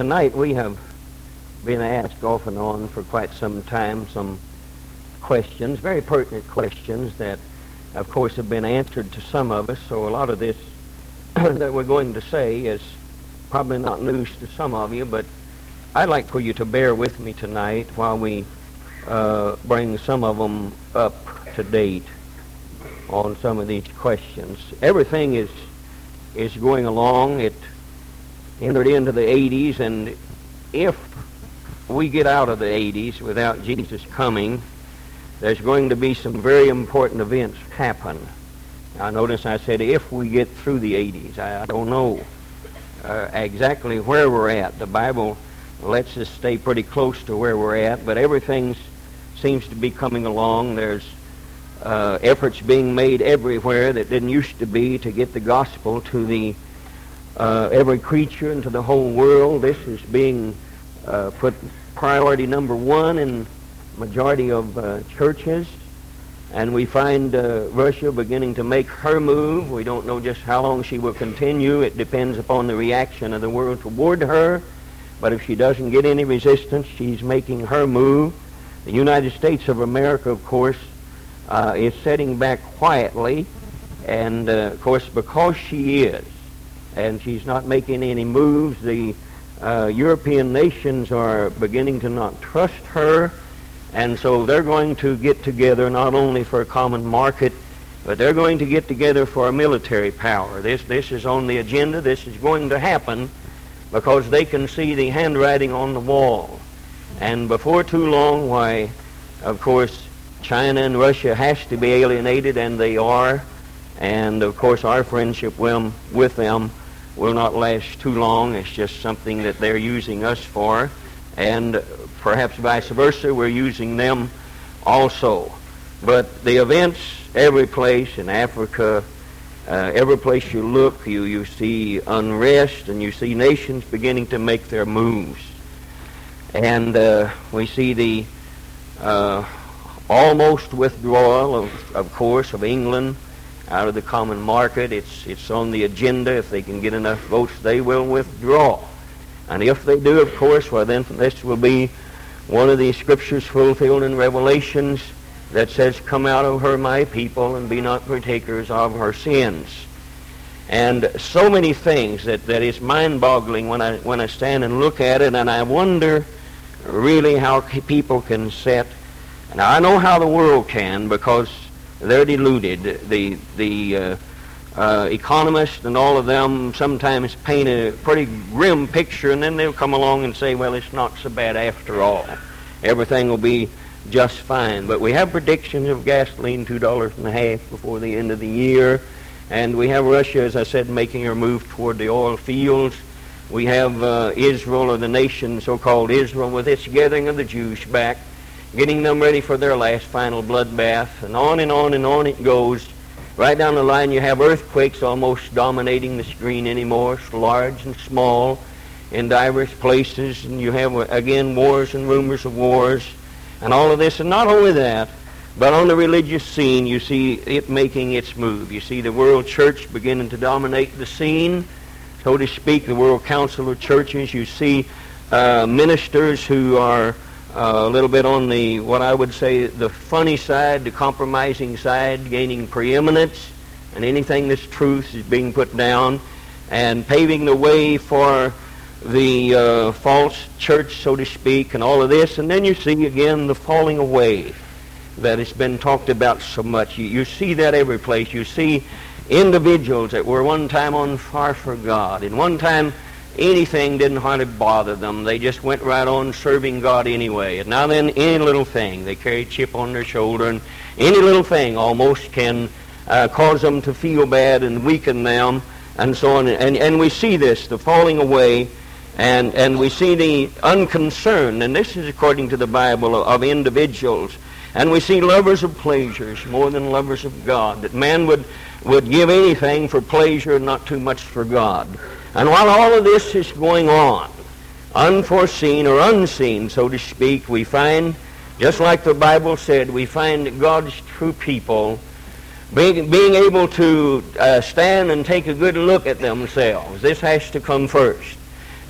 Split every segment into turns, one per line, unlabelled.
tonight we have been asked off and on for quite some time some questions, very pertinent questions that, of course, have been answered to some of us. So a lot of this that we're going to say is probably not news to some of you, but I'd like for you to bear with me tonight while we uh, bring some of them up to date on some of these questions. Everything is is going along. It entered into the 80s, and if we get out of the 80s without Jesus coming, there's going to be some very important events happen. Now, notice I said if we get through the 80s. I, don't know uh, exactly where we're at. The Bible lets us stay pretty close to where we're at, but everything seems to be coming along. There's uh, efforts being made everywhere that didn't used to be to get the gospel to the uh, every creature and to the whole world. This is being uh, put priority number one in majority of uh, churches. And we find uh, Russia beginning to make her move. We don't know just how long she will continue. It depends upon the reaction of the world toward her. But if she doesn't get any resistance, she's making her move. The United States of America, of course, uh, is setting back quietly. And, uh, of course, because she is, and she's not making any moves, the uh, European nations are beginning to not trust her. And so they're going to get together not only for a common market, but they're going to get together for a military power. This, this is on the agenda. This is going to happen because they can see the handwriting on the wall. And before too long, why, of course, China and Russia has to be alienated, and they are. And, of course, our friendship with them will not last too long. It's just something that they're using us for. And perhaps vice versa, we're using them also. But the events every place in Africa, uh, every place you look, you, you see unrest and you see nations beginning to make their moves. And uh, we see the uh, almost withdrawal, of, of course, of England out of the common market. It's, it's on the agenda. If they can get enough votes, they will withdraw. And if they do, of course, well, then this will be one of the scriptures fulfilled in Revelations that says, Come out of her, my people, and be not partakers of her sins. And so many things that, that is mind-boggling when I, when I stand and look at it, and I wonder really how people can set. Now, I know how the world can because they're deluded. The, the uh, uh, economists and all of them sometimes paint a pretty grim picture, and then they'll come along and say, well, it's not so bad after all. Everything will be just fine. But we have predictions of gasoline $2 and a half before the end of the year. And we have Russia, as I said, making her move toward the oil fields. We have uh, Israel, or the nation so-called Israel, with its gathering of the Jews back getting them ready for their last final bloodbath, and on and on and on it goes. Right down the line, you have earthquakes almost dominating the screen anymore, large and small, in diverse places, and you have, again, wars and rumors of wars, and all of this. And not only that, but on the religious scene, you see it making its move. You see the world church beginning to dominate the scene, so to speak, the world council of churches. You see uh, ministers who are uh, a little bit on the what I would say the funny side, the compromising side, gaining preeminence, and anything that's truth is being put down, and paving the way for the uh, false church, so to speak, and all of this. And then you see again the falling away that has been talked about so much. You, you see that every place. You see individuals that were one time on fire for God, and one time anything didn't hardly bother them. They just went right on serving God anyway. And now then, any little thing, they carry a chip on their shoulder, and any little thing almost can uh, cause them to feel bad and weaken them, and so on. And, and we see this, the falling away, and, and we see the unconcern, and this is according to the Bible, of, individuals. And we see lovers of pleasures more than lovers of God, that man would, would give anything for pleasure and not too much for God. And while all of this is going on, unforeseen or unseen, so to speak, we find, just like the Bible said, we find God's true people being, being able to uh, stand and take a good look at themselves. This has to come first.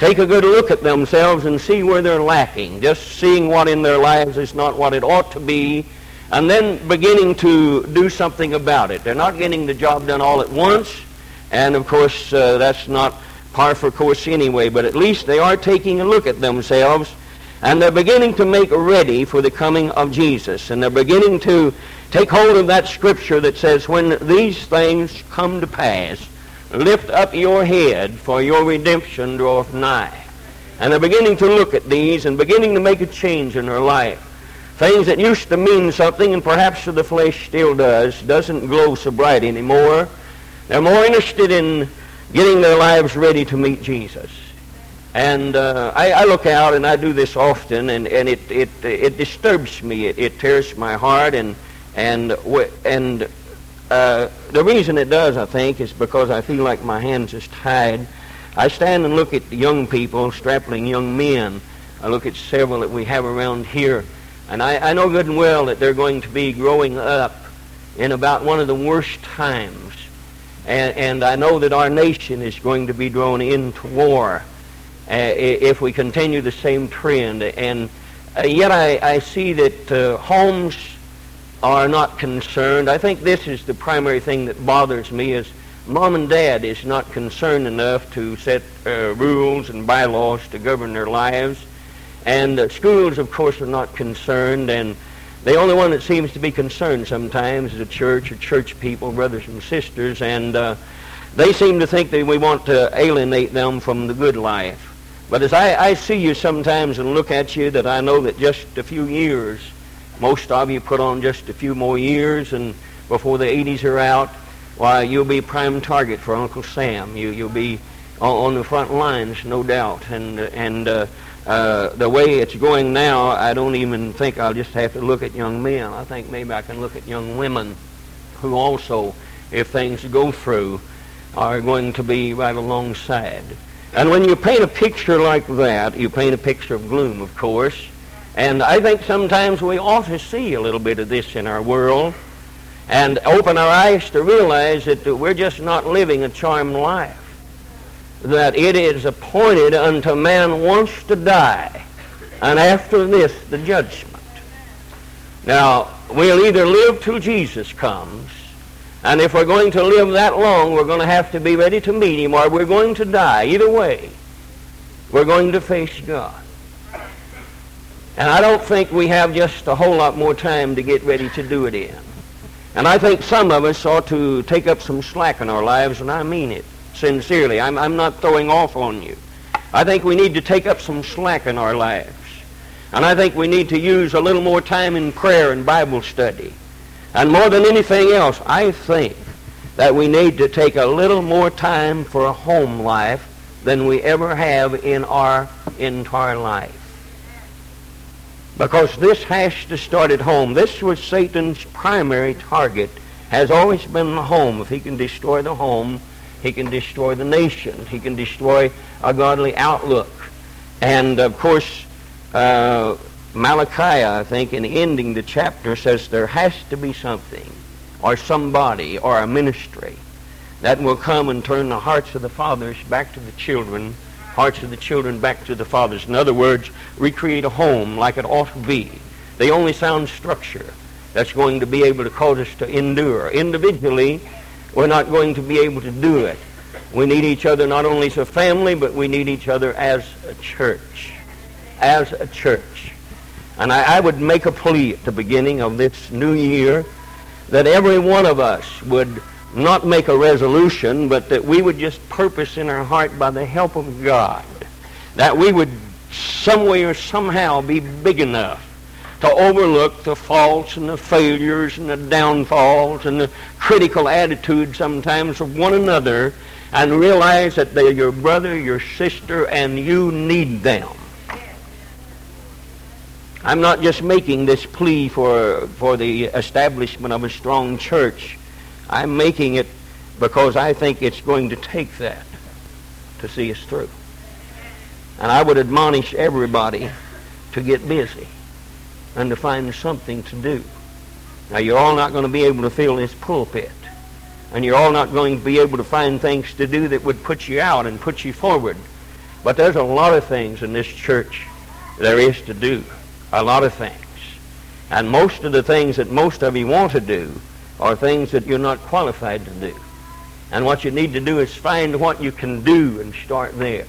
take a good look at themselves and see where they're lacking. Just seeing what in their lives is not what it ought to be, and then beginning to do something about it. They're not getting the job done all at once, and of course uh, that's not par for course anyway, but at least they are taking a look at themselves and they're beginning to make ready for the coming of Jesus. And they're beginning to take hold of that scripture that says, when these things come to pass, lift up your head, for your redemption draweth nigh. And they're beginning to look at these and beginning to make a change in their life. Things that used to mean something, and perhaps to the flesh still does, doesn't glow so bright anymore. They're more interested in getting their lives ready to meet Jesus. And uh, I, I, look out, and I do this often, and, and it, it, it disturbs me. It, it tears my heart, and, and, and uh, the reason it does, I think, is because I feel like my hands is tied. I stand and look at young people, strapping young men. I look at several that we have around here, and I, I know good and well that they're going to be growing up in about one of the worst times. And, and I know that our nation is going to be drawn into war uh, if we continue the same trend. And uh, yet I, I see that uh, homes are not concerned. I think this is the primary thing that bothers me is mom and dad is not concerned enough to set uh, rules and bylaws to govern their lives. And uh, schools, of course, are not concerned. And the only one that seems to be concerned sometimes is the church or church people, brothers and sisters. And uh, they seem to think that we want to alienate them from the good life. But as I, I see you sometimes and look at you, that I know that just a few years most of you put on just a few more years, and before the 80s are out, why, you'll be prime target for Uncle Sam. You, you'll be on, on the front lines, no doubt. And, and uh, uh, the way it's going now, I don't even think I'll just have to look at young men. I think maybe I can look at young women who also, if things go through, are going to be right alongside. And when you paint a picture like that, you paint a picture of gloom, of course. And I think sometimes we ought to see a little bit of this in our world and open our eyes to realize that we're just not living a charmed life. That it is appointed unto man once to die, and after this the judgment. Now, we'll either live till Jesus comes, and if we're going to live that long, we're going to have to be ready to meet him, or we're going to die. Either way, we're going to face God. And I don't think we have just a whole lot more time to get ready to do it in. And I think some of us ought to take up some slack in our lives, and I mean it sincerely. I'm, I'm not throwing off on you. I think we need to take up some slack in our lives. And I think we need to use a little more time in prayer and Bible study. And more than anything else, I think that we need to take a little more time for a home life than we ever have in our entire life. Because this has to start at home. This was Satan's primary target, has always been the home. If he can destroy the home, he can destroy the nation. He can destroy a godly outlook. And, of course, uh, Malachi, I think, in ending the chapter, says there has to be something or somebody or a ministry that will come and turn the hearts of the fathers back to the children hearts of the children back to the fathers. In other words, recreate a home like it ought to be. The only sound structure that's going to be able to cause us to endure. Individually, we're not going to be able to do it. We need each other not only as a family, but we need each other as a church. As a church. And I, I would make a plea at the beginning of this new year that every one of us would not make a resolution, but that we would just purpose in our heart by the help of God that we would some way or somehow be big enough to overlook the faults and the failures and the downfalls and the critical attitude sometimes of one another and realize that they're your brother, your sister, and you need them. I'm not just making this plea for, for the establishment of a strong church. I'm making it because I think it's going to take that to see us through. And I would admonish everybody to get busy and to find something to do. Now, you're all not going to be able to fill this pulpit. And you're all not going to be able to find things to do that would put you out and put you forward. But there's a lot of things in this church there is to do. A lot of things. And most of the things that most of you want to do are things that you're not qualified to do. And what you need to do is find what you can do and start there.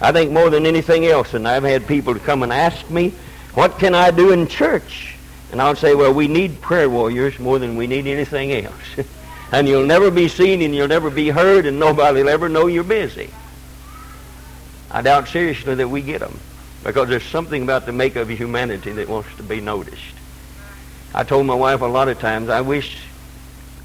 I think more than anything else, and I've had people come and ask me, what can I do in church? And I'll say, well, we need prayer warriors more than we need anything else. and you'll never be seen and you'll never be heard and nobody will ever know you're busy. I doubt seriously that we get them because there's something about the make of humanity that wants to be noticed. I told my wife a lot of times, I wish,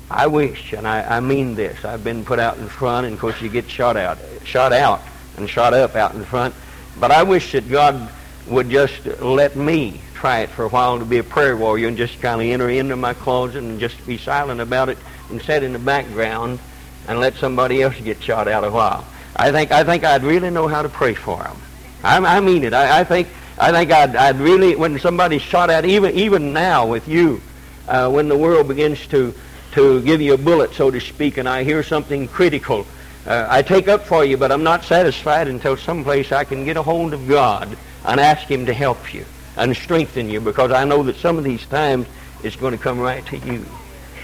I wish, and I, I mean this. I've been put out in front, and of course you get shot out, shot out, and shot up out in front. But I wish that God would just let me try it for a while to be a prayer warrior and just kind of enter into my closet and just be silent about it and sit in the background and let somebody else get shot out a while. I think I think I'd really know how to pray for them. I, I mean it. I, I think I think I'd, I'd really when somebody's shot at even even now with you, uh, when the world begins to to give you a bullet, so to speak, and I hear something critical. Uh, I take up for you, but I'm not satisfied until someplace I can get a hold of God and ask Him to help you and strengthen you because I know that some of these times it's going to come right to you.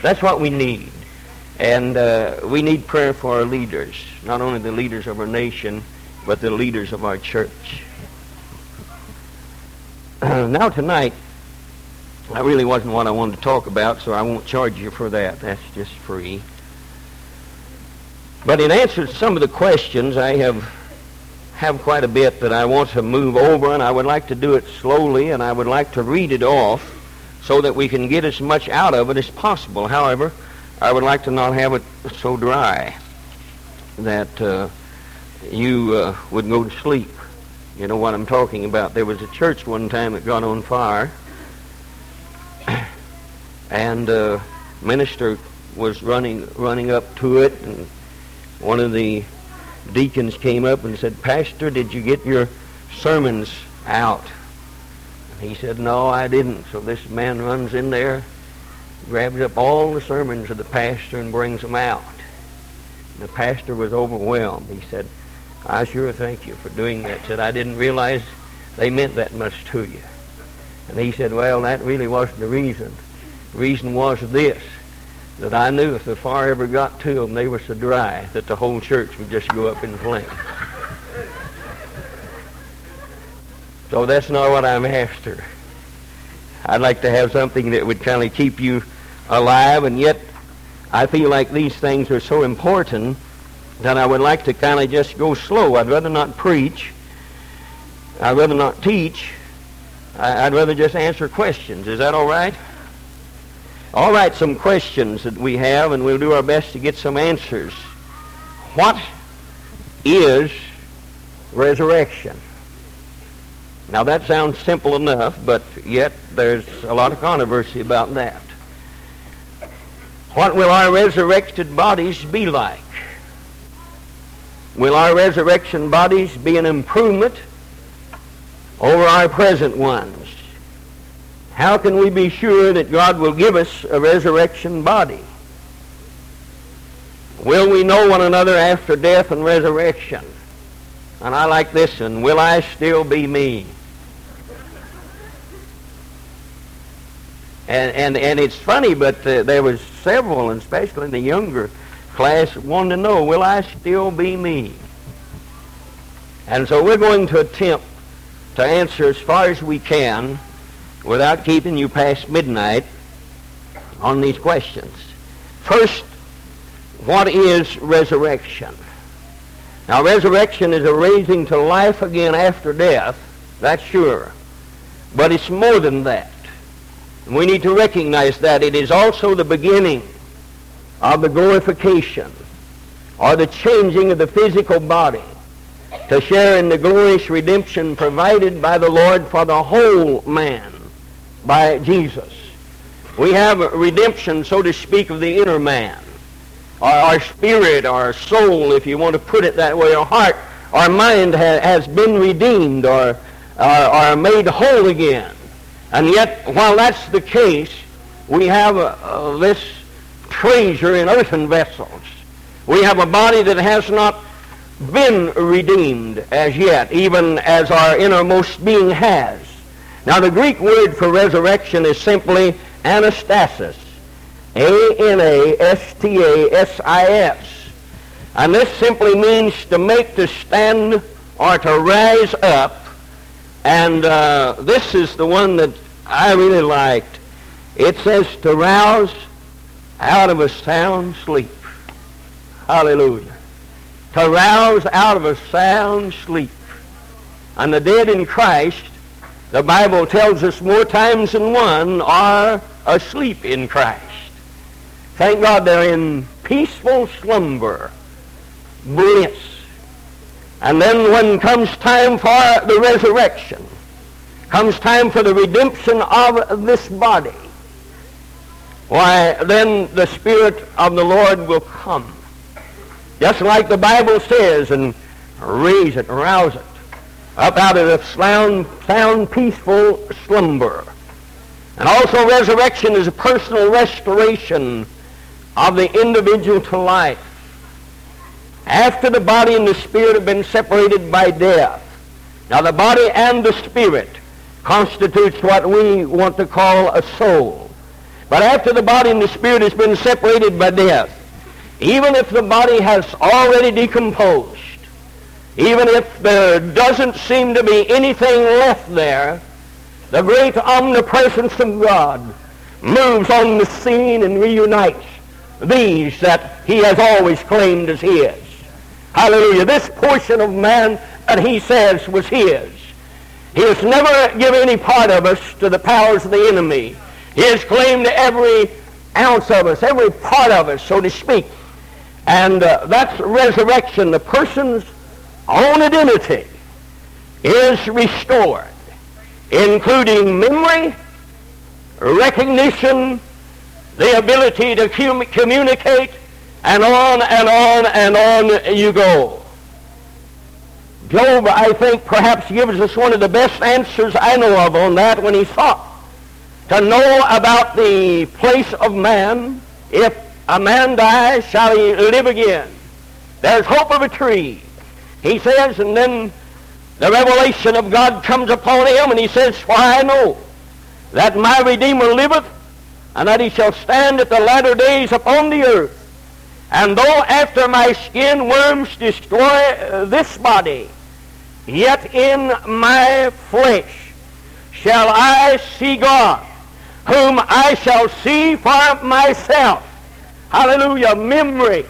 That's what we need. And uh, we need prayer for our leaders, not only the leaders of our nation, but the leaders of our church. now tonight, that really wasn't what I wanted to talk about, so I won't charge you for that. That's just free. But in answer to some of the questions, I have have quite a bit that I want to move over, and I would like to do it slowly, and I would like to read it off so that we can get as much out of it as possible. However, I would like to not have it so dry that uh, you uh, would go to sleep. You know what I'm talking about. There was a church one time that got on fire, and uh, minister was running running up to it, and one of the deacons came up and said, Pastor, did you get your sermons out? And he said, No, I didn't. So this man runs in there, grabs up all the sermons of the pastor and brings them out. And the pastor was overwhelmed. He said, I sure thank you for doing that. Said, I didn't realize they meant that much to you. And he said, Well, that really wasn't the reason. The reason was this that I knew if the fire ever got to them, they were so dry that the whole church would just go up in flames. So that's not what I'm after. I'd like to have something that would kind of keep you alive, and yet I feel like these things are so important that I would like to kind of just go slow. I'd rather not preach. I'd rather not teach. I'd rather just answer questions. Is that all right? All right, some questions that we have, and we'll do our best to get some answers. What is resurrection? Now, that sounds simple enough, but yet there's a lot of controversy about that. What will our resurrected bodies be like? Will our resurrection bodies be an improvement over our present ones? How can we be sure that God will give us a resurrection body? Will we know one another after death and resurrection? And I like this one. Will I still be me? And, and, and it's funny, but uh, there was several, and especially in the younger class, wanted to know, will I still be me? And so we're going to attempt to answer as far as we can without keeping you past midnight on these questions. First, what is resurrection? Now, resurrection is a raising to life again after death, that's sure. But it's more than that. We need to recognize that it is also the beginning of the glorification or the changing of the physical body to share in the glorious redemption provided by the Lord for the whole man by Jesus. We have redemption, so to speak, of the inner man. Our, spirit, our soul, if you want to put it that way, our heart, our mind ha- has been redeemed or, or, made whole again. And yet, while that's the case, we have uh, this treasure in earthen vessels. We have a body that has not been redeemed as yet, even as our innermost being has. Now the Greek word for resurrection is simply anastasis. A-N-A-S-T-A-S-I-S. And this simply means to make to stand or to rise up. And uh, this is the one that I really liked. It says to rouse out of a sound sleep. Hallelujah. To rouse out of a sound sleep. And the dead in Christ, the Bible tells us more times than one, are asleep in Christ. Thank God they're in peaceful slumber, bliss. And then when comes time for the resurrection, comes time for the redemption of this body, why, then the Spirit of the Lord will come. Just like the Bible says, and raise it, rouse it, up out of a sound, sound peaceful slumber. And also resurrection is a personal restoration of the individual to life. After the body and the spirit have been separated by death. Now the body and the spirit constitutes what we want to call a soul. But after the body and the spirit has been separated by death, even if the body has already decomposed, even if there doesn't seem to be anything left there, the great omnipresence of God moves on the scene and reunites these that he has always claimed as his. Hallelujah. This portion of man that he says was his. He has never given any part of us to the powers of the enemy. He has claimed every ounce of us, every part of us, so to speak. And uh, that's resurrection. The person's own identity is restored, including memory, recognition, the ability to com- communicate, and on and on and on you go. Job, I think, perhaps gives us one of the best answers I know of on that when he sought to know about the place of man. If a man dies, shall he live again? There's hope of a tree. He says, and then the revelation of God comes upon him, and he says, For I know that my Redeemer liveth, and that he shall stand at the latter days upon the earth. And though after my skin worms destroy uh, this body, yet in my flesh shall I see God whom I shall see for myself. Hallelujah. Memory,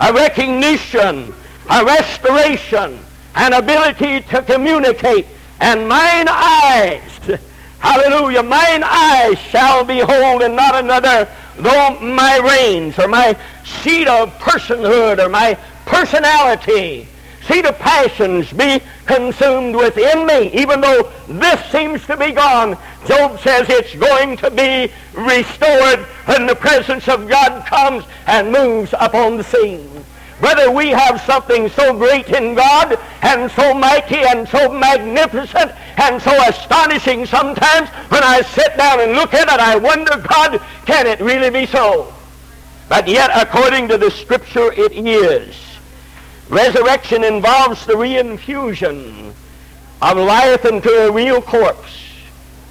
a recognition, a restoration, an ability to communicate. And mine eyes, hallelujah, mine eyes shall behold and not another, though my reins or my seat of personhood or my personality see the passions be consumed within me. Even though this seems to be gone, Job says it's going to be restored when the presence of God comes and moves upon the scene. Brother, we have something so great in God and so mighty and so magnificent and so astonishing sometimes when I sit down and look at it, I wonder, God, can it really be so? But yet, according to the Scripture, it is. Resurrection involves the reinfusion of life into a real corpse.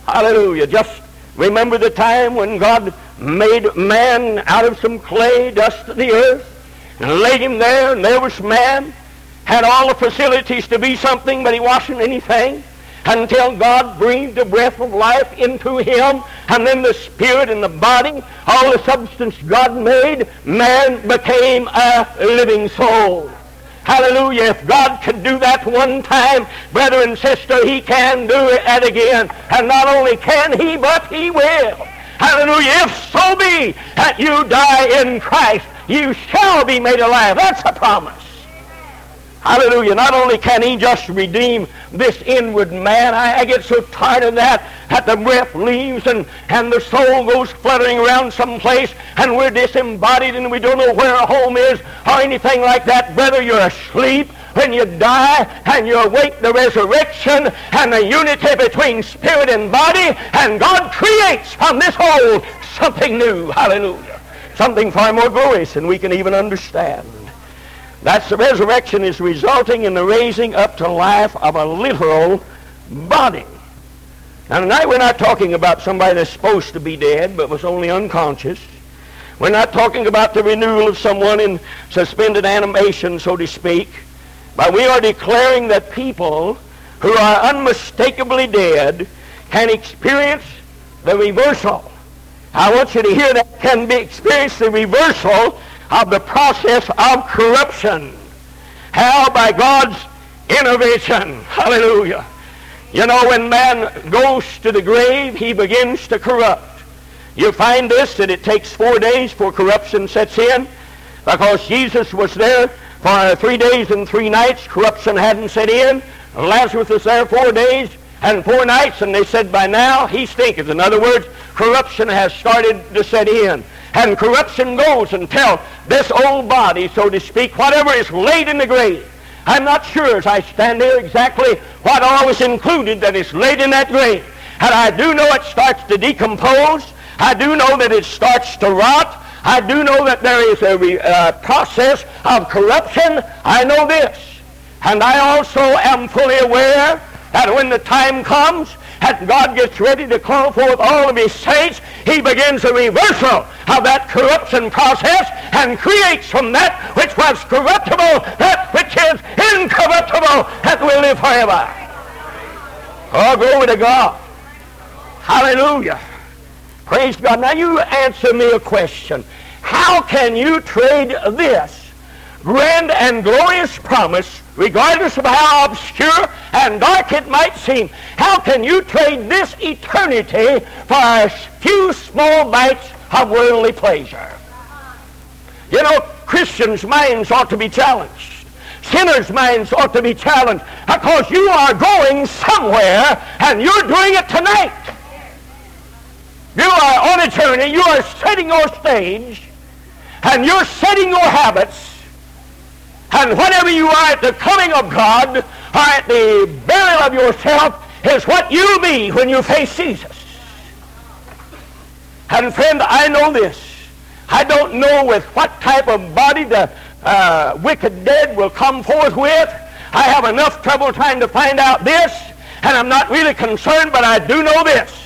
Hallelujah. Just remember the time when God made man out of some clay, dust of the earth, and laid him there, and there was man, had all the facilities to be something, but he wasn't anything until God breathed a breath of life into him, and then the spirit and the body, all the substance God made, man became a living soul. Hallelujah. If God could do that one time, brother and sister, he can do it again. And not only can he, but he will. Hallelujah. If so be that you die in Christ, you shall be made alive. That's a promise. Hallelujah. Not only can he just redeem this inward man, I, I, get so tired of that, that the breath leaves and, and the soul goes fluttering around someplace and we're disembodied and we don't know where our home is or anything like that. Brother, you're asleep when you die and you await the resurrection and the unity between spirit and body and God creates from this whole something new. Hallelujah. Something far more glorious than we can even understand. That's the resurrection is resulting in the raising up to life of a literal body. Now tonight we're not talking about somebody that's supposed to be dead but was only unconscious. We're not talking about the renewal of someone in suspended animation, so to speak. But we are declaring that people who are unmistakably dead can experience the reversal. I want you to hear that can be experienced the reversal of the process of corruption. How? By God's innovation. Hallelujah. You know, when man goes to the grave, he begins to corrupt. You find this, that it takes four days for corruption sets in. Because Jesus was there for three days and three nights, corruption hadn't set in. Lazarus was there four days and four nights, and they said by now he stinketh. In other words, corruption has started to set in. And corruption goes until this old body, so to speak, whatever is laid in the grave. I'm not sure as I stand there exactly what all is included that is laid in that grave. And I do know it starts to decompose. I do know that it starts to rot. I do know that there is a uh, process of corruption. I know this. And I also am fully aware that when the time comes and God gets ready to call forth all of his saints, he begins a reversal of that corruption process and creates from that which was corruptible that which is incorruptible and will live forever. Oh, glory to God. Hallelujah. Praise God. Now you answer me a question. How can you trade this grand and glorious promise, regardless of how obscure and dark it might seem, how can you trade this eternity for a few small bites of worldly pleasure? You know, Christians' minds ought to be challenged. Sinners' minds ought to be challenged because you are going somewhere and you're doing it tonight. You are on a journey. You are setting your stage and you're setting your habits and whatever you are at the coming of God or at the burial of yourself is what you'll be when you face Jesus. And friend, I know this. I don't know with what type of body the uh, wicked dead will come forth with. I have enough trouble trying to find out this, and I'm not really concerned, but I do know this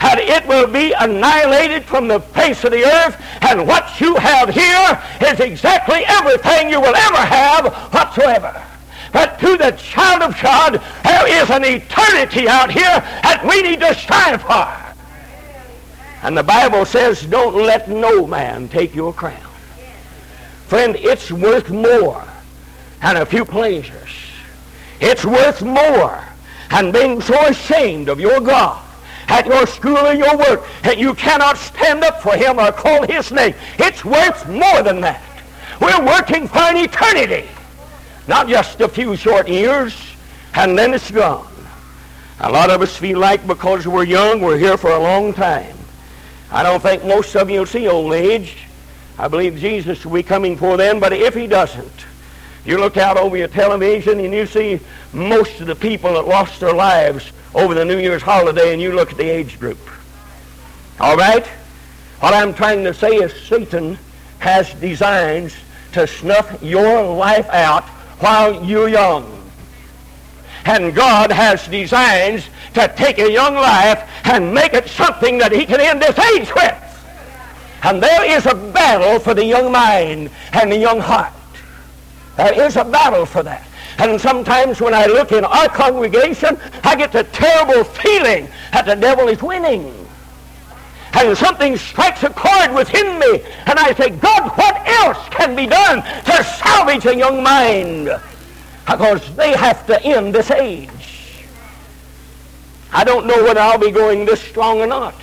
and it will be annihilated from the face of the earth. And what you have here is exactly everything you will ever have whatsoever. But to the child of God, there is an eternity out here that we need to strive for. And the Bible says, don't let no man take your crown. Friend, it's worth more than a few pleasures. It's worth more than being so ashamed of your God at your school or your work, and you cannot stand up for him or call his name. It's worth more than that. We're working for an eternity, not just a few short years, and then it's gone. A lot of us feel like because we're young, we're here for a long time. I don't think most of you will see old age. I believe Jesus will be coming for then, but if he doesn't, you look out over your television and you see most of the people that lost their lives over the New Year's holiday and you look at the age group. All right? What I'm trying to say is Satan has designs to snuff your life out while you're young. And God has designs to take a young life and make it something that he can end this age with. And there is a battle for the young mind and the young heart. There is a battle for that. And sometimes when I look in our congregation, I get the terrible feeling that the devil is winning. And something strikes a chord within me, and I say, God, what else can be done to salvage a young mind? Because they have to end this age. I don't know whether I'll be going this strong or not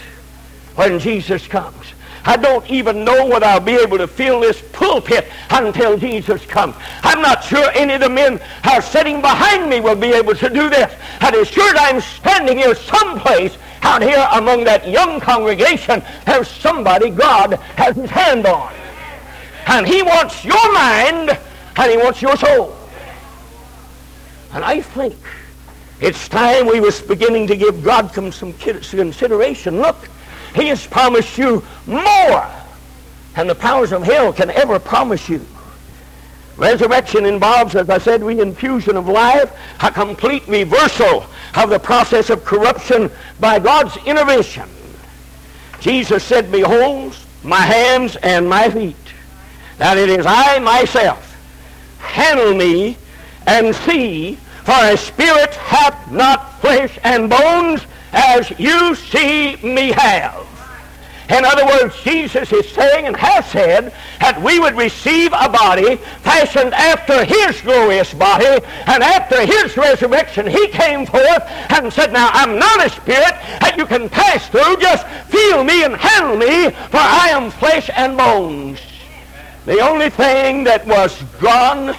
when Jesus comes. I don't even know whether I'll be able to fill this pulpit until Jesus comes. I'm not sure any of the men who are sitting behind me will be able to do this. As sure I'm standing here someplace out here among that young congregation, there's somebody God has his hand on. And he wants your mind and he wants your soul. And I think it's time we was beginning to give God some consideration. Look, he has promised you more than the powers of hell can ever promise you. Resurrection involves, as I said, reinfusion of life, a complete reversal of the process of corruption by God's intervention. Jesus said, Behold, my hands and my feet, that it is I myself. Handle me and see, for a spirit hath not flesh and bones, as you see me have. In other words, Jesus is saying and has said that we would receive a body fashioned after his glorious body, and after his resurrection he came forth and said, Now I'm not a spirit that you can pass through, just feel me and handle me, for I am flesh and bones. The only thing that was gone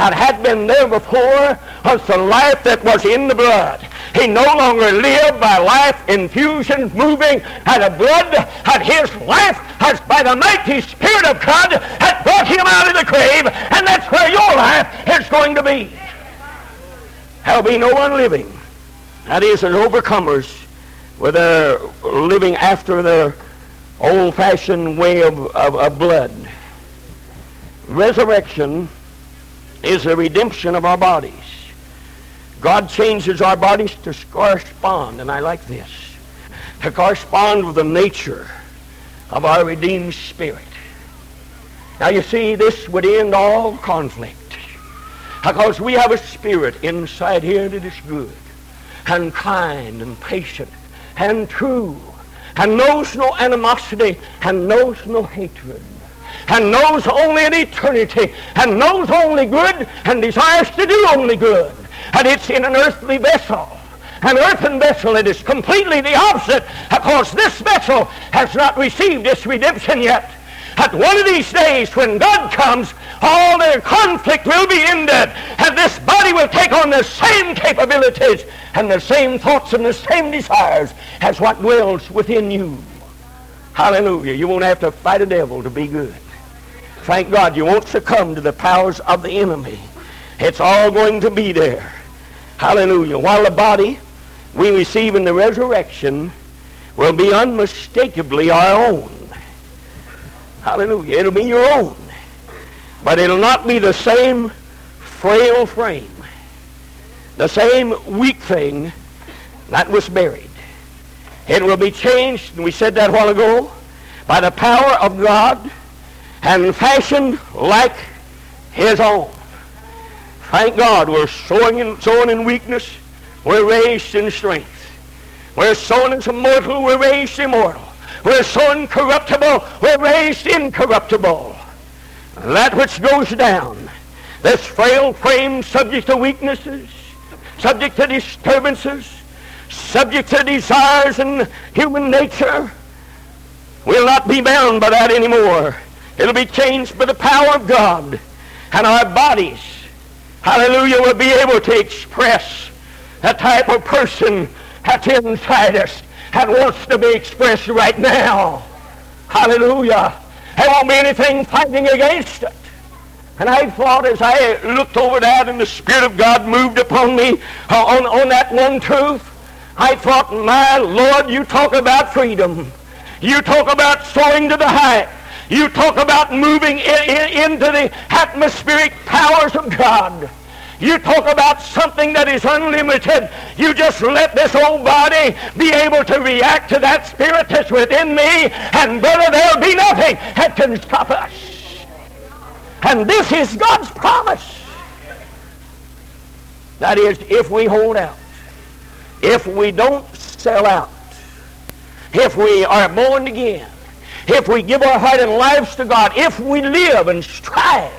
had had been there before was the life that was in the blood. He no longer lived by life infusion, moving out of blood, and his life has by the mighty Spirit of God has brought him out of the grave, and that's where your life is going to be. There'll be no one living. That is, as overcomers with their living after their old-fashioned way of, of, of blood. Resurrection is the redemption of our bodies. God changes our bodies to correspond, and I like this, to correspond with the nature of our redeemed spirit. Now you see, this would end all conflict. Because we have a spirit inside here that is good and kind and patient and true and knows no animosity and knows no hatred and knows only an eternity and knows only good and desires to do only good and it's in an earthly vessel. An earthen vessel, it is completely the opposite because this vessel has not received its redemption yet. At one of these days when God comes, all their conflict will be ended and this body will take on the same capabilities and the same thoughts and the same desires as what dwells within you. Hallelujah. You won't have to fight a devil to be good. Thank God you won't succumb to the powers of the enemy. It's all going to be there. Hallelujah. While the body we receive in the resurrection will be unmistakably our own. Hallelujah. It'll be your own. But it'll not be the same frail frame, the same weak thing that was buried. It will be changed, and we said that a while ago, by the power of God and fashioned like his own. Thank God we're sowing in, sowing in weakness. We're raised in strength. We're sowing as mortal, We're raised immortal. We're sown corruptible. We're raised incorruptible. That which goes down, this frail frame subject to weaknesses, subject to disturbances, subject to desires and human nature, We'll not be bound by that anymore. It'll be changed by the power of God. And our bodies hallelujah, will be able to express the type of person that's inside us that wants to be expressed right now. Hallelujah. There won't be anything fighting against it. And I thought as I looked over that and the Spirit of God moved upon me uh, on, on that one truth, I thought, my Lord, you talk about freedom. You talk about soaring to the height. You talk about moving in, in, into the atmospheric powers of God. You talk about something that is unlimited. You just let this old body be able to react to that spirit that's within me, and brother, there'll be nothing that can stop us. And this is God's promise. That is, if we hold out, if we don't sell out, if we are born again, if we give our heart and lives to God, if we live and strive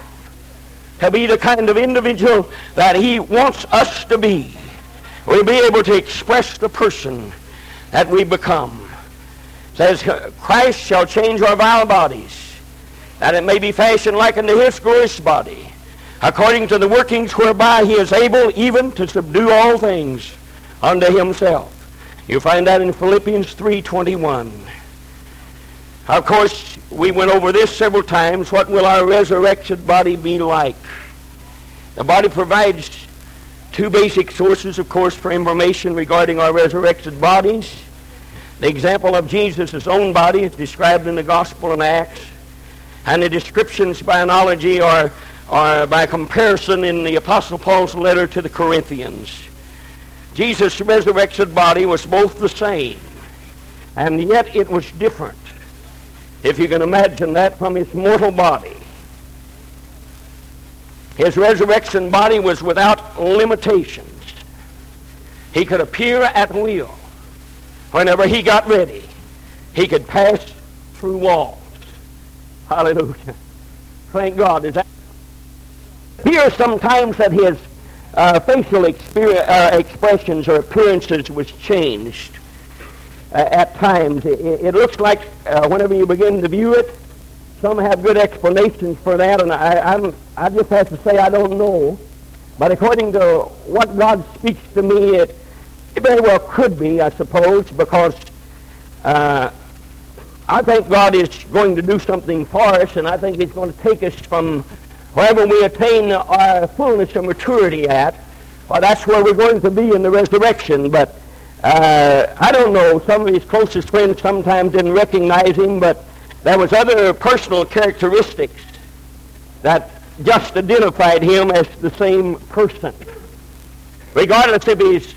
to be the kind of individual that he wants us to be, we'll be able to express the person that we become. It says, Christ shall change our vile bodies, that it may be fashioned like unto his glorious body, according to the workings whereby he is able even to subdue all things unto himself. You find that in Philippians 3.21. Of course, we went over this several times. What will our resurrected body be like? The body provides two basic sources, of course, for information regarding our resurrected bodies. The example of Jesus' own body is described in the Gospel and Acts, and the descriptions by analogy are, or by comparison in the Apostle Paul's letter to the Corinthians. Jesus' resurrected body was both the same, and yet it was different. If you can imagine that from his mortal body. His resurrection body was without limitations. He could appear at will. Whenever he got ready, he could pass through walls. Hallelujah. Thank God. Is that here sometimes that his uh, facial uh, expressions or appearances was changed uh, at times. It, it looks like uh, whenever you begin to view it, some have good explanations for that, and I, I'm, I just have to say I don't know. But according to what God speaks to me, it, it very well could be, I suppose, because uh, I think God is going to do something for us, and I think He's going to take us from wherever we attain our fullness of maturity at. Well, that's where we're going to be in the resurrection. But uh, I don't know. Some of his closest friends sometimes didn't recognize him, but there was other personal characteristics that just identified him as the same person. Regardless if his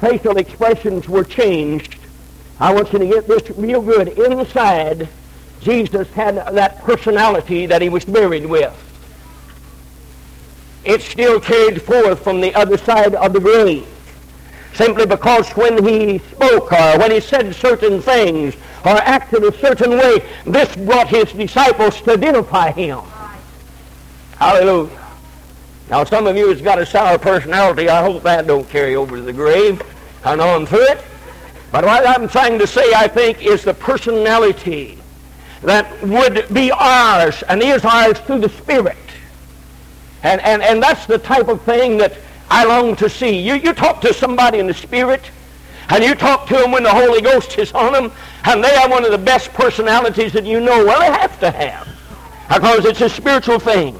facial expressions were changed, I want you to get this real good. Inside, Jesus had that personality that he was buried with. It still carried forth from the other side of the grave. Simply because when he spoke or when he said certain things or acted a certain way, this brought his disciples to identify him. Hallelujah. Now, some of you has got a sour personality. I hope that don't carry over to the grave and on through it. But what I'm trying to say, I think, is the personality that would be ours and is ours through the Spirit. And, and, and that's the type of thing that I long to see. You, you talk to somebody in the Spirit, and you talk to them when the Holy Ghost is on them, and they are one of the best personalities that you know. Well, they have to have, because it's a spiritual thing.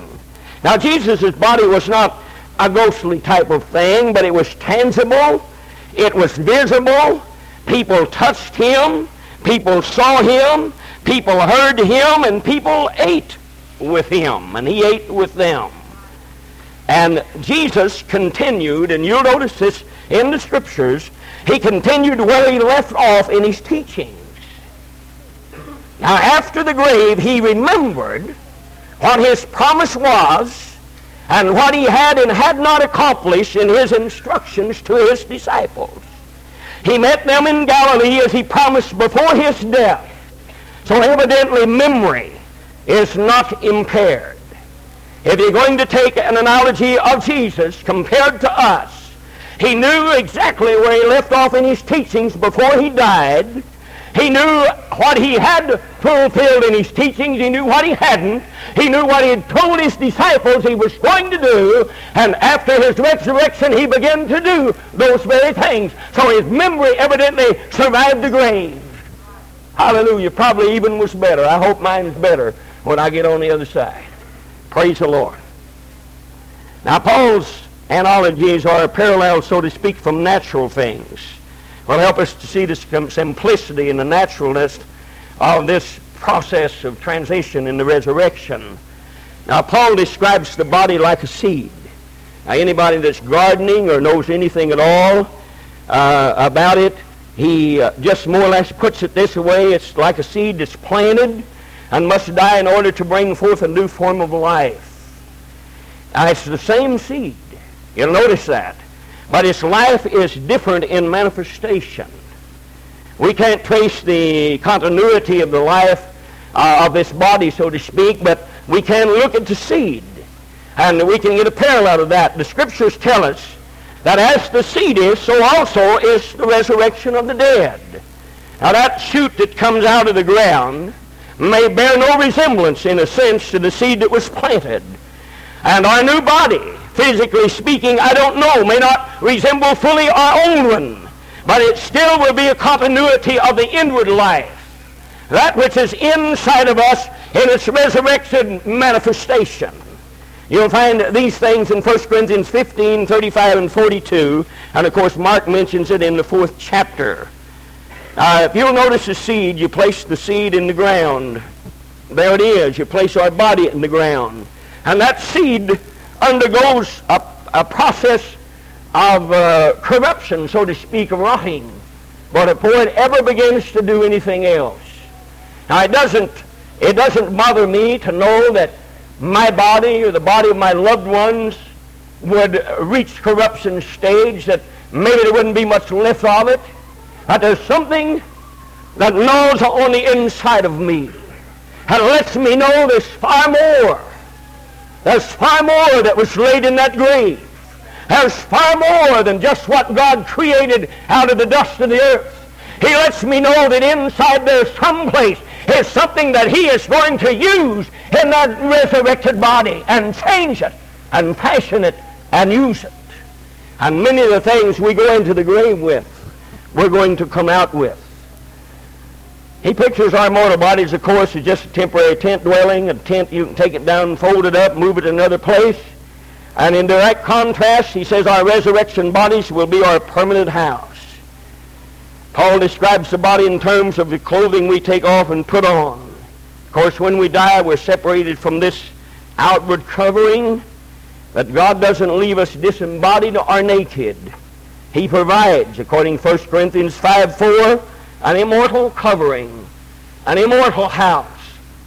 Now, Jesus' body was not a ghostly type of thing, but it was tangible. It was visible. People touched him. People saw him. People heard him. And people ate with him. And he ate with them. And Jesus continued, and you'll notice this in the scriptures, he continued where he left off in his teachings. Now, after the grave, he remembered what his promise was and what he had and had not accomplished in his instructions to his disciples. He met them in Galilee as he promised before his death. So evidently memory is not impaired. If you're going to take an analogy of Jesus compared to us, he knew exactly where he left off in his teachings before he died. He knew what he had fulfilled in his teachings. He knew what he hadn't. He knew what he had told his disciples he was going to do. And after his resurrection, he began to do those very things. So his memory evidently survived the grave. Hallelujah. Probably even was better. I hope mine's better when I get on the other side. Praise the Lord. Now, Paul's analogies are a parallel, so to speak, from natural things. Will help us to see the simplicity and the naturalness of this process of transition in the resurrection. Now, Paul describes the body like a seed. Now, anybody that's gardening or knows anything at all uh, about it, he uh, just more or less puts it this way. It's like a seed that's planted and must die in order to bring forth a new form of life. Now, it's the same seed. You'll notice that. But its life is different in manifestation. We can't trace the continuity of the life uh, of this body, so to speak, but we can look at the seed. And we can get a parallel of that. The scriptures tell us that as the seed is, so also is the resurrection of the dead. Now that shoot that comes out of the ground may bear no resemblance in a sense to the seed that was planted. And our new body, physically speaking, I don't know, may not resemble fully our old one, but it still will be a continuity of the inward life. That which is inside of us in its resurrection manifestation. You'll find these things in 1 Corinthians 15, 35, and 42. And of course, Mark mentions it in the fourth chapter. Uh, if you'll notice the seed, you place the seed in the ground. There it is. You place our body in the ground. And that seed undergoes a, a process of uh, corruption, so to speak, of rotting, but before it ever begins to do anything else. Now it doesn't, it doesn't bother me to know that my body or the body of my loved ones would reach corruption stage, that maybe there wouldn't be much left of it. But there's something that gnaws on the inside of me and lets me know there's far more. There's far more that was laid in that grave. There's far more than just what God created out of the dust of the earth. He lets me know that inside there's some place is something that he is going to use in that resurrected body and change it and fashion it and use it. And many of the things we go into the grave with, we're going to come out with. He pictures our mortal bodies, of course, as just a temporary tent dwelling. A tent, you can take it down, fold it up, move it to another place. And in direct contrast, he says our resurrection bodies will be our permanent house. Paul describes the body in terms of the clothing we take off and put on. Of course, when we die, we're separated from this outward covering, but God doesn't leave us disembodied or naked. He provides, according to 1 Corinthians 5, 4, an immortal covering, an immortal house,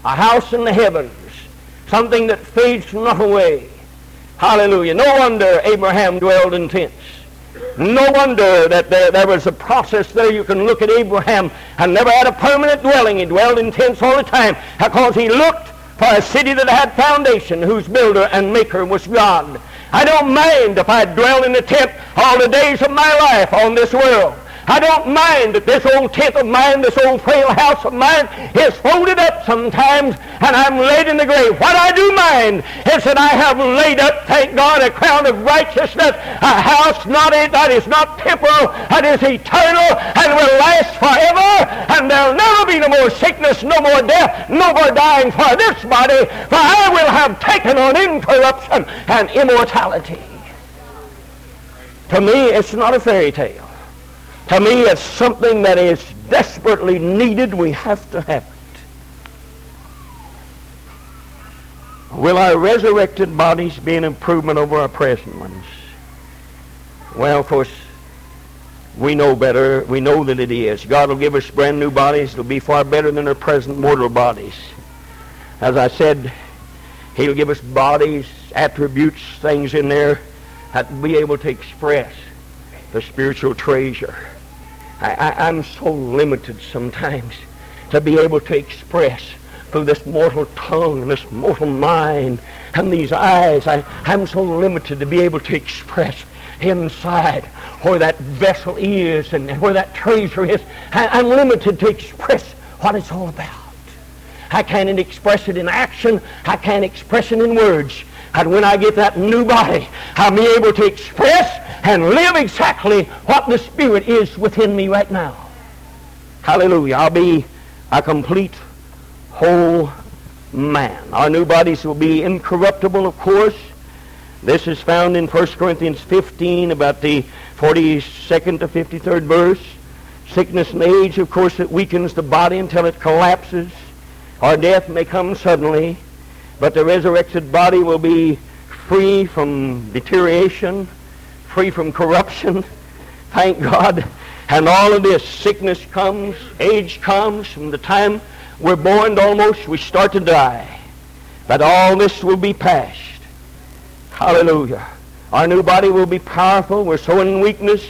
a house in the heavens, something that fades not away. Hallelujah. No wonder Abraham dwelled in tents. No wonder that there, there, was a process there. You can look at Abraham and never had a permanent dwelling. He dwelled in tents all the time because he looked for a city that had foundation, whose builder and maker was God. I don't mind if I dwell in the tent all the days of my life on this world. I don't mind that this old tent of mine, this old frail house of mine is folded up sometimes and I'm laid in the grave. What I do mind is that I have laid up, thank God, a crown of righteousness, a house not that is not temporal, that is eternal and will last forever. And there'll never be no more sickness, no more death, no more dying for this body, for I will have taken on incorruption and immortality. To me, it's not a fairy tale. To me, it's something that is desperately needed. We have to have it. Will our resurrected bodies be an improvement over our present ones? Well, of course, we know better. We know that it is. God will give us brand new bodies. It'll be far better than our present mortal bodies. As I said, He'll give us bodies, attributes, things in there that will be able to express the spiritual treasure I, am so limited sometimes to be able to express through this mortal tongue this mortal mind and these eyes. I, I'm so limited to be able to express inside where that vessel is and where that treasure is. I, I'm limited to express what it's all about. I can't express it in action. I can't express it in words. And when I get that new body, I'll be able to express and live exactly what the Spirit is within me right now. Hallelujah. I'll be a complete whole man. Our new bodies will be incorruptible, of course. This is found in 1 Corinthians 15, about the 42nd to 53rd verse. Sickness and age, of course, it weakens the body until it collapses. Our death may come suddenly, but the resurrected body will be free from deterioration, free from corruption. Thank God. And all of this sickness comes, age comes, from the time we're born almost we start to die. But all this will be past. Hallelujah. Our new body will be powerful. We're so in weakness.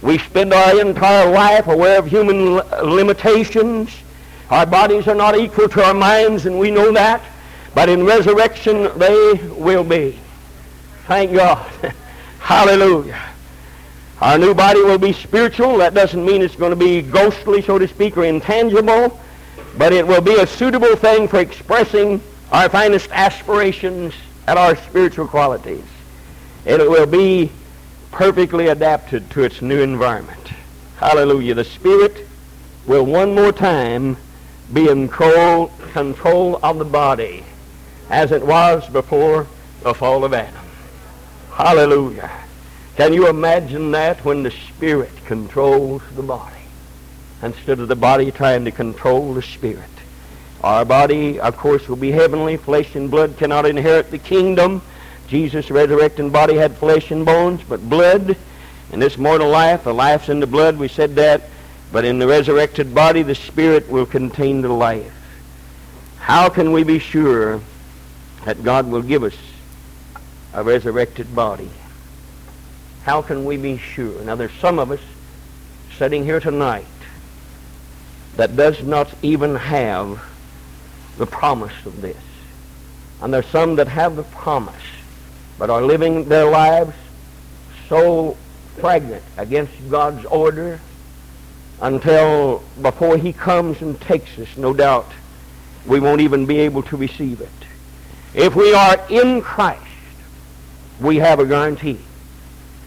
We spend our entire life aware of human limitations. Our bodies are not equal to our minds, and we know that. But in resurrection, they will be. Thank God. Hallelujah. Our new body will be spiritual. That doesn't mean it's going to be ghostly, so to speak, or intangible, but it will be a suitable thing for expressing our finest aspirations and our spiritual qualities. And it will be perfectly adapted to its new environment. Hallelujah. The Spirit will one more time be in control, control of the body as it was before the fall of Adam. Hallelujah. Can you imagine that when the Spirit controls the body instead of the body trying to control the Spirit? Our body, of course, will be heavenly. Flesh and blood cannot inherit the kingdom. Jesus' resurrected body had flesh and bones, but blood. In this mortal life, the life's in the blood. We said that. But in the resurrected body, the spirit will contain the life. How can we be sure that God will give us a resurrected body? How can we be sure? Now, there's some of us sitting here tonight that does not even have the promise of this. And there's some that have the promise, but are living their lives so pregnant against God's order until before he comes and takes us, no doubt, we won't even be able to receive it. If we are in Christ, we have a guarantee.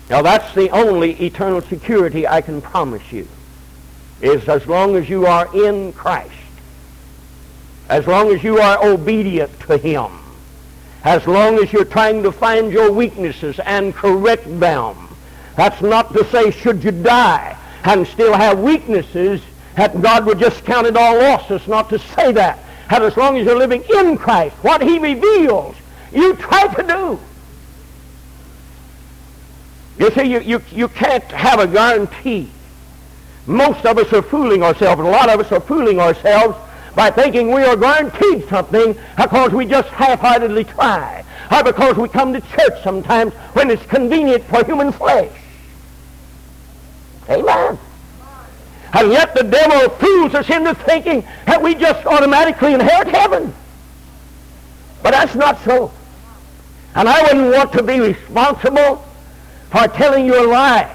Now that's the only eternal security I can promise you, is as long as you are in Christ, as long as you are obedient to him, as long as you're trying to find your weaknesses and correct them. That's not to say should you die and still have weaknesses, that God would just count it all loss. It's not to say that. And as long as you're living in Christ, what he reveals, you try to do. You see, you, you, you can't have a guarantee. Most of us are fooling ourselves, and a lot of us are fooling ourselves by thinking we are guaranteed something because we just half-heartedly try, or because we come to church sometimes when it's convenient for human flesh. Amen. And yet the devil fools us into thinking that we just automatically inherit heaven. But that's not so. And I wouldn't want to be responsible for telling you a lie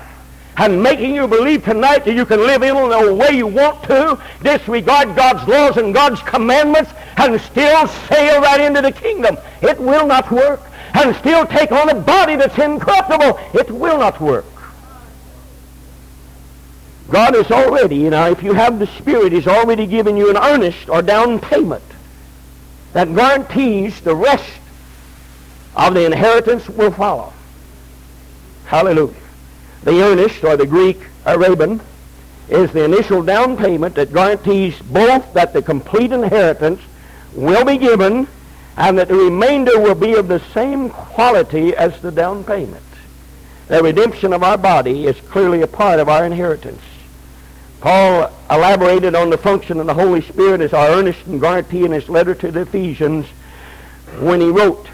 and making you believe tonight that you can live in the way you want to, disregard God's laws and God's commandments, and still sail right into the kingdom. It will not work. And still take on a body that's incorruptible. It will not work. God has already, you know, if you have the Spirit, He's already given you an earnest or down payment that guarantees the rest of the inheritance will follow. Hallelujah. The earnest, or the Greek uh, arrabon, is the initial down payment that guarantees both that the complete inheritance will be given and that the remainder will be of the same quality as the down payment. The redemption of our body is clearly a part of our inheritance. Paul elaborated on the function of the Holy Spirit as our earnest and guarantee in his letter to the Ephesians when he wrote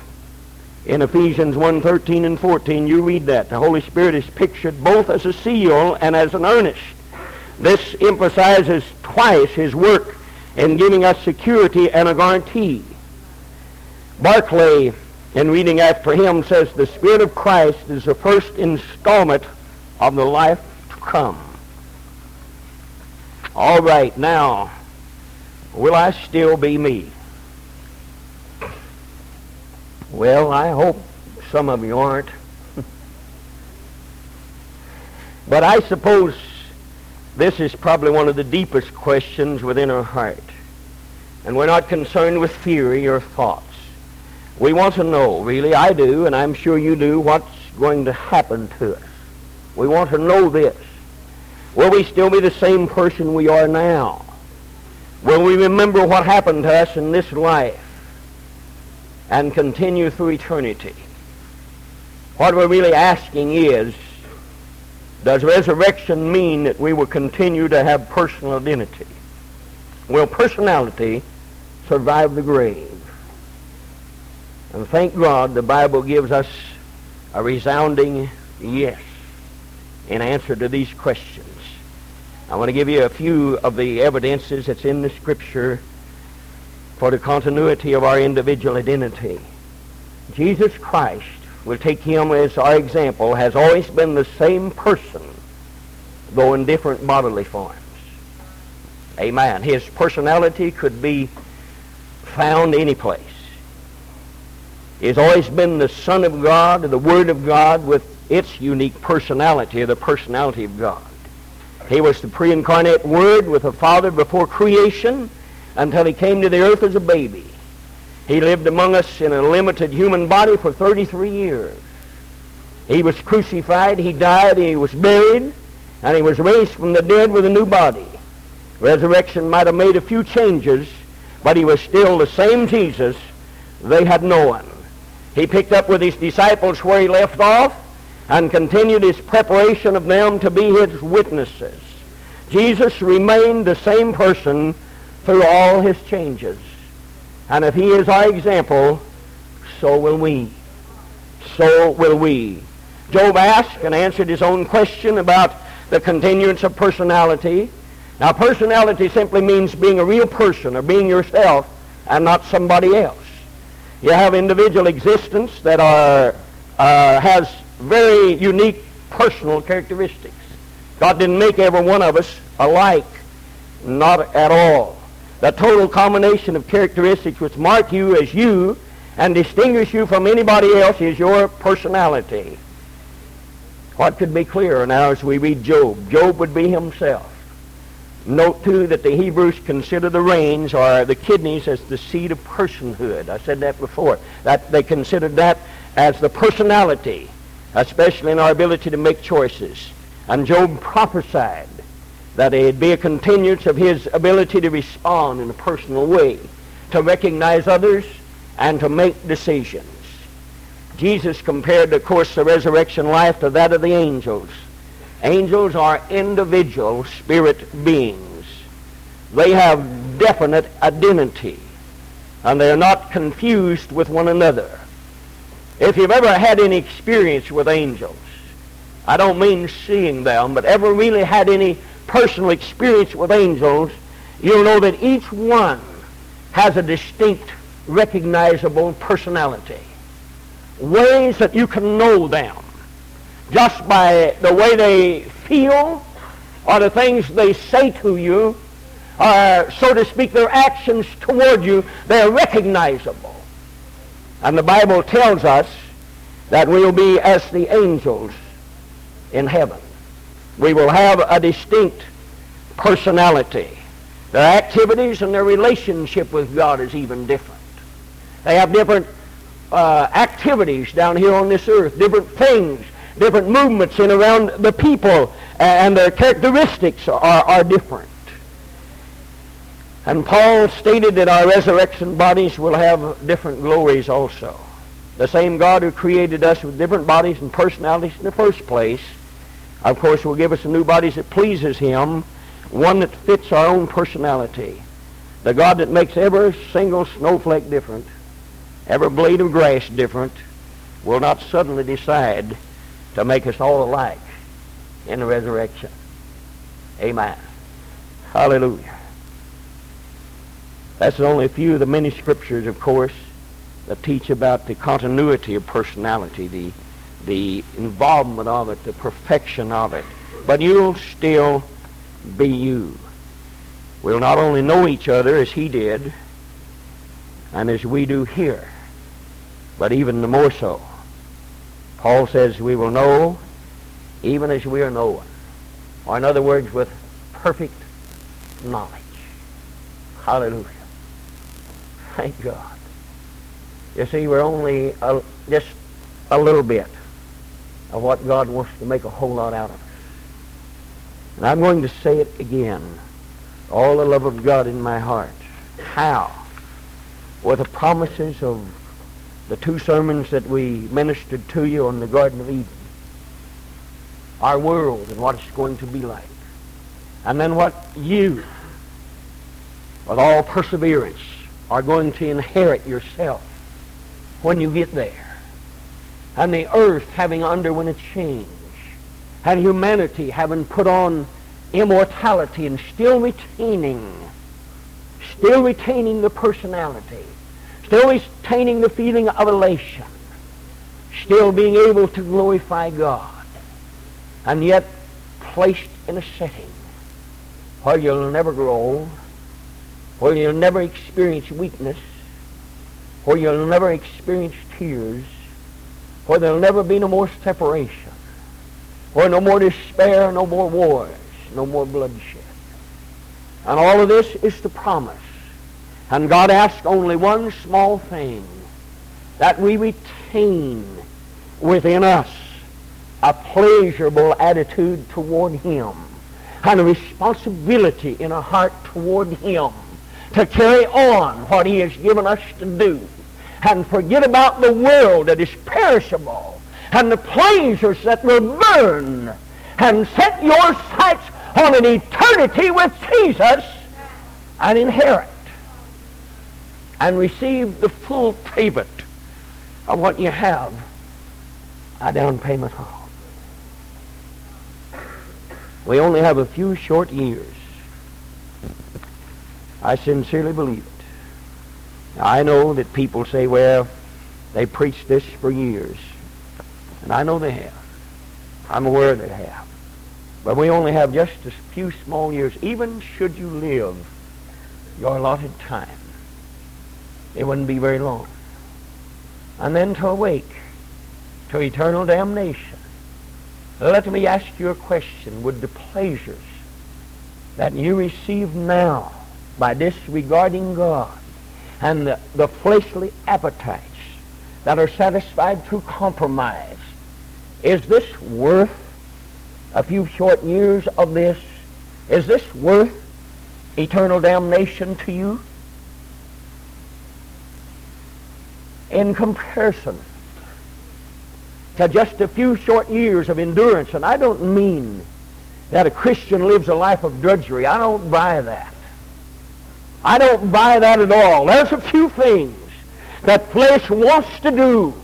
in Ephesians 1, 13 and 14, you read that. The Holy Spirit is pictured both as a seal and as an earnest. This emphasizes twice his work in giving us security and a guarantee. Barclay, in reading after him, says the Spirit of Christ is the first installment of the life to come. All right, now, will I still be me? Well, I hope some of you aren't. but I suppose this is probably one of the deepest questions within our heart. And we're not concerned with theory or thoughts. We want to know, really, I do, and I'm sure you do, what's going to happen to us. We want to know this. Will we still be the same person we are now? Will we remember what happened to us in this life and continue through eternity? What we're really asking is, does resurrection mean that we will continue to have personal identity? Will personality survive the grave? And thank God the Bible gives us a resounding yes in answer to these questions. I want to give you a few of the evidences that's in the Scripture for the continuity of our individual identity. Jesus Christ, we'll take him as our example, has always been the same person, though in different bodily forms. Amen. His personality could be found any place. He's always been the Son of God, the Word of God, with its unique personality, the personality of God. He was the pre-incarnate Word with the Father before creation until he came to the earth as a baby. He lived among us in a limited human body for 33 years. He was crucified, he died, he was buried, and he was raised from the dead with a new body. Resurrection might have made a few changes, but he was still the same Jesus they had known. He picked up with his disciples where he left off and continued his preparation of them to be his witnesses. Jesus remained the same person through all his changes. And if he is our example, so will we. So will we. Job asked and answered his own question about the continuance of personality. Now, personality simply means being a real person or being yourself and not somebody else. You have individual existence that are uh, has very unique personal characteristics. God didn't make every one of us alike, not at all. The total combination of characteristics which mark you as you and distinguish you from anybody else is your personality. What could be clearer now as we read Job? Job would be himself. Note, too, that the Hebrews consider the reins or the kidneys as the seat of personhood. I said that before. That They considered that as the personality, especially in our ability to make choices. And Job prophesied that it'd be a continuance of his ability to respond in a personal way, to recognize others, and to make decisions. Jesus compared, of course, the resurrection life to that of the angels. Angels are individual spirit beings. They have definite identity, and they are not confused with one another. If you've ever had any experience with angels, I don't mean seeing them, but ever really had any personal experience with angels, you'll know that each one has a distinct, recognizable personality. Ways that you can know them just by the way they feel or the things they say to you or, so to speak, their actions toward you, they're recognizable. And the Bible tells us that we'll be as the angels in heaven. We will have a distinct personality. Their activities and their relationship with God is even different. They have different uh, activities down here on this earth, different things, different movements in around the people, and their characteristics are, are different. And Paul stated that our resurrection bodies will have different glories also. The same God who created us with different bodies and personalities in the first place of course, will give us new bodies that pleases him, one that fits our own personality. The God that makes every single snowflake different, every blade of grass different, will not suddenly decide to make us all alike in the resurrection. Amen. Hallelujah. That's only a few of the many scriptures, of course, that teach about the continuity of personality, the the involvement of it, the perfection of it. But you'll still be you. We'll not only know each other as he did and as we do here, but even the more so. Paul says we will know even as we are known. Or in other words, with perfect knowledge. Hallelujah. Thank God. You see, we're only a, just a little bit of what God wants to make a whole lot out of us. And I'm going to say it again. All the love of God in my heart. How? With the promises of the two sermons that we ministered to you on the Garden of Eden. Our world and what it's going to be like. And then what you, with all perseverance, are going to inherit yourself when you get there. And the earth having underwent a change, and humanity having put on immortality and still retaining, still retaining the personality, still retaining the feeling of elation, still being able to glorify God, and yet placed in a setting where you'll never grow old, where you'll never experience weakness, where you'll never experience tears, where there'll never be no more separation, where no more despair, no more wars, no more bloodshed. And all of this is the promise. And God asks only one small thing, that we retain within us a pleasurable attitude toward him and a responsibility in our heart toward him to carry on what he has given us to do and forget about the world that is perishable and the pleasures that will burn and set your sights on an eternity with Jesus and inherit and receive the full payment of what you have a down payment on. We only have a few short years. I sincerely believe it. I know that people say, well, they preached this for years. And I know they have. I'm aware they have. But we only have just a few small years. Even should you live your allotted time, it wouldn't be very long. And then to awake to eternal damnation. Let me ask you a question. Would the pleasures that you receive now by disregarding God and the, the fleshly appetites that are satisfied through compromise, is this worth a few short years of this? Is this worth eternal damnation to you? In comparison to just a few short years of endurance, and I don't mean that a Christian lives a life of drudgery. I don't buy that. I don't buy that at all. There's a few things that flesh wants to do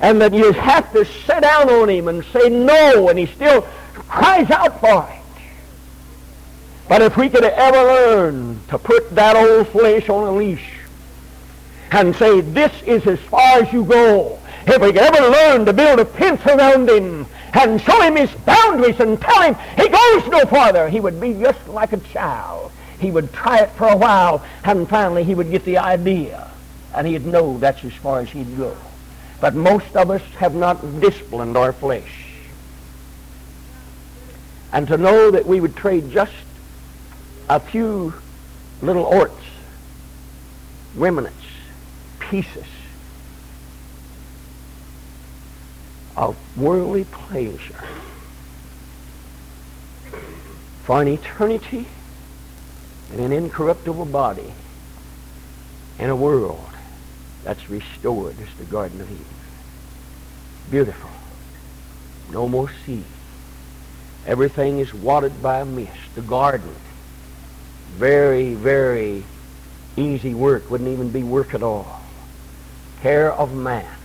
and that you have to sit down on him and say no, and he still cries out for it. But if we could ever learn to put that old flesh on a leash and say, this is as far as you go, if we could ever learn to build a fence around him and show him his boundaries and tell him he goes no farther, he would be just like a child. He would try it for a while, and finally he would get the idea, and he'd know that's as far as he'd go. But most of us have not disciplined our flesh. And to know that we would trade just a few little orts, remnants, pieces of worldly pleasure for an eternity in an incorruptible body in a world that's restored as the Garden of Eden. Beautiful. No more sea. Everything is watered by a mist. The garden. Very, very easy work. Wouldn't even be work at all. Care of man.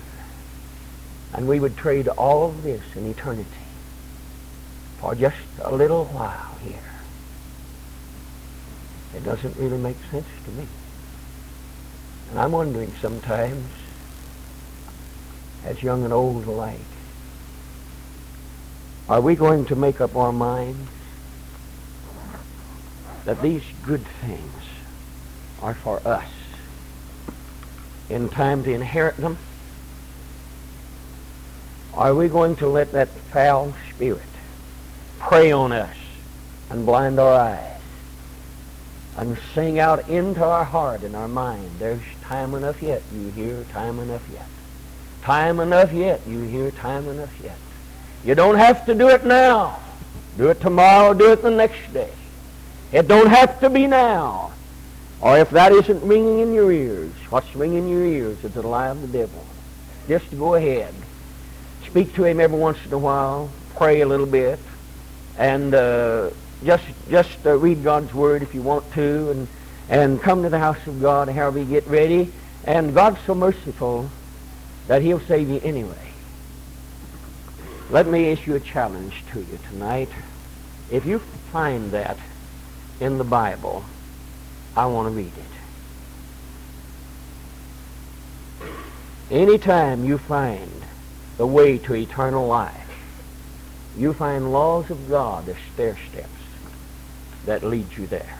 And we would trade all of this in eternity for just a little while here. It doesn't really make sense to me. And I'm wondering sometimes, as young and old alike, are we going to make up our minds that these good things are for us in time to inherit them? Are we going to let that foul spirit prey on us and blind our eyes and sing out into our heart and our mind, there's time enough yet, you hear, time enough yet. Time enough yet, you hear, time enough yet. You don't have to do it now. Do it tomorrow, do it the next day. It don't have to be now. Or if that isn't ringing in your ears, what's ringing in your ears is the lie of the devil. Just go ahead. Speak to him every once in a while. Pray a little bit. And uh, just just uh, read God's Word if you want to. And, and come to the house of God however you get ready. And God's so merciful that he'll save you anyway. Let me issue a challenge to you tonight. If you find that in the Bible, I want to read it. Anytime you find the way to eternal life, you find laws of God as stair steps that lead you there.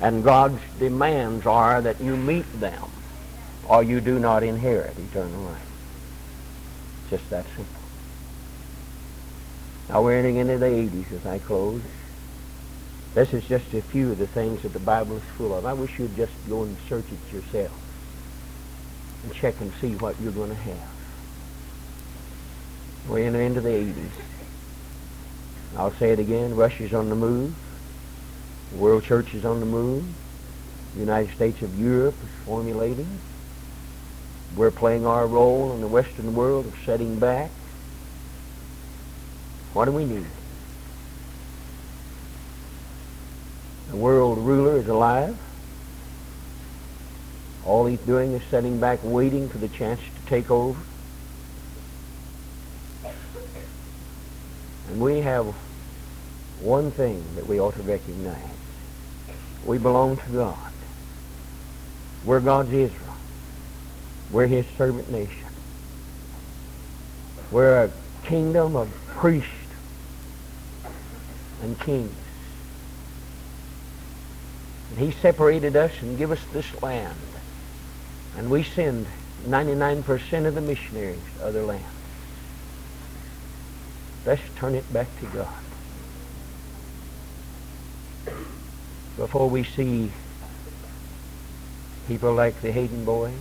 And God's demands are that you meet them or you do not inherit eternal life. Just that simple. Now we're entering into the 80s as I close. This is just a few of the things that the Bible is full of. I wish you'd just go and search it yourself and check and see what you're going to have. We're entering into the 80s. I'll say it again, Russia's on the move. The world church is on the move. The United States of Europe is formulating. We're playing our role in the Western world of setting back. What do we need? The world ruler is alive. All he's doing is setting back waiting for the chance to take over. And we have one thing that we ought to recognize. We belong to God. We're God's Israel. We're his servant nation. We're a kingdom of priests and kings. And he separated us and gave us this land. And we send 99% of the missionaries to other lands. Let's turn it back to God. Before we see people like the Hayden boys,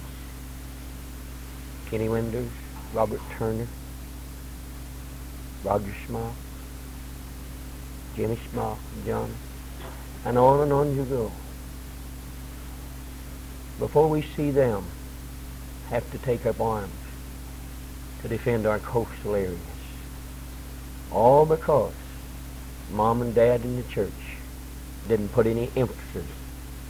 Kenny Winders, Robert Turner, Roger Smock, Jimmy Smock, John, and on and on you go. Before we see them have to take up arms to defend our coastal areas, all because mom and dad in the church didn't put any emphasis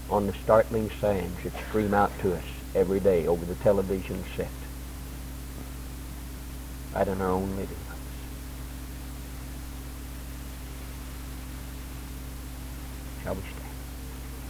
on the startling signs that scream out to us every day over the television set right in our own living rooms. Shall we stand?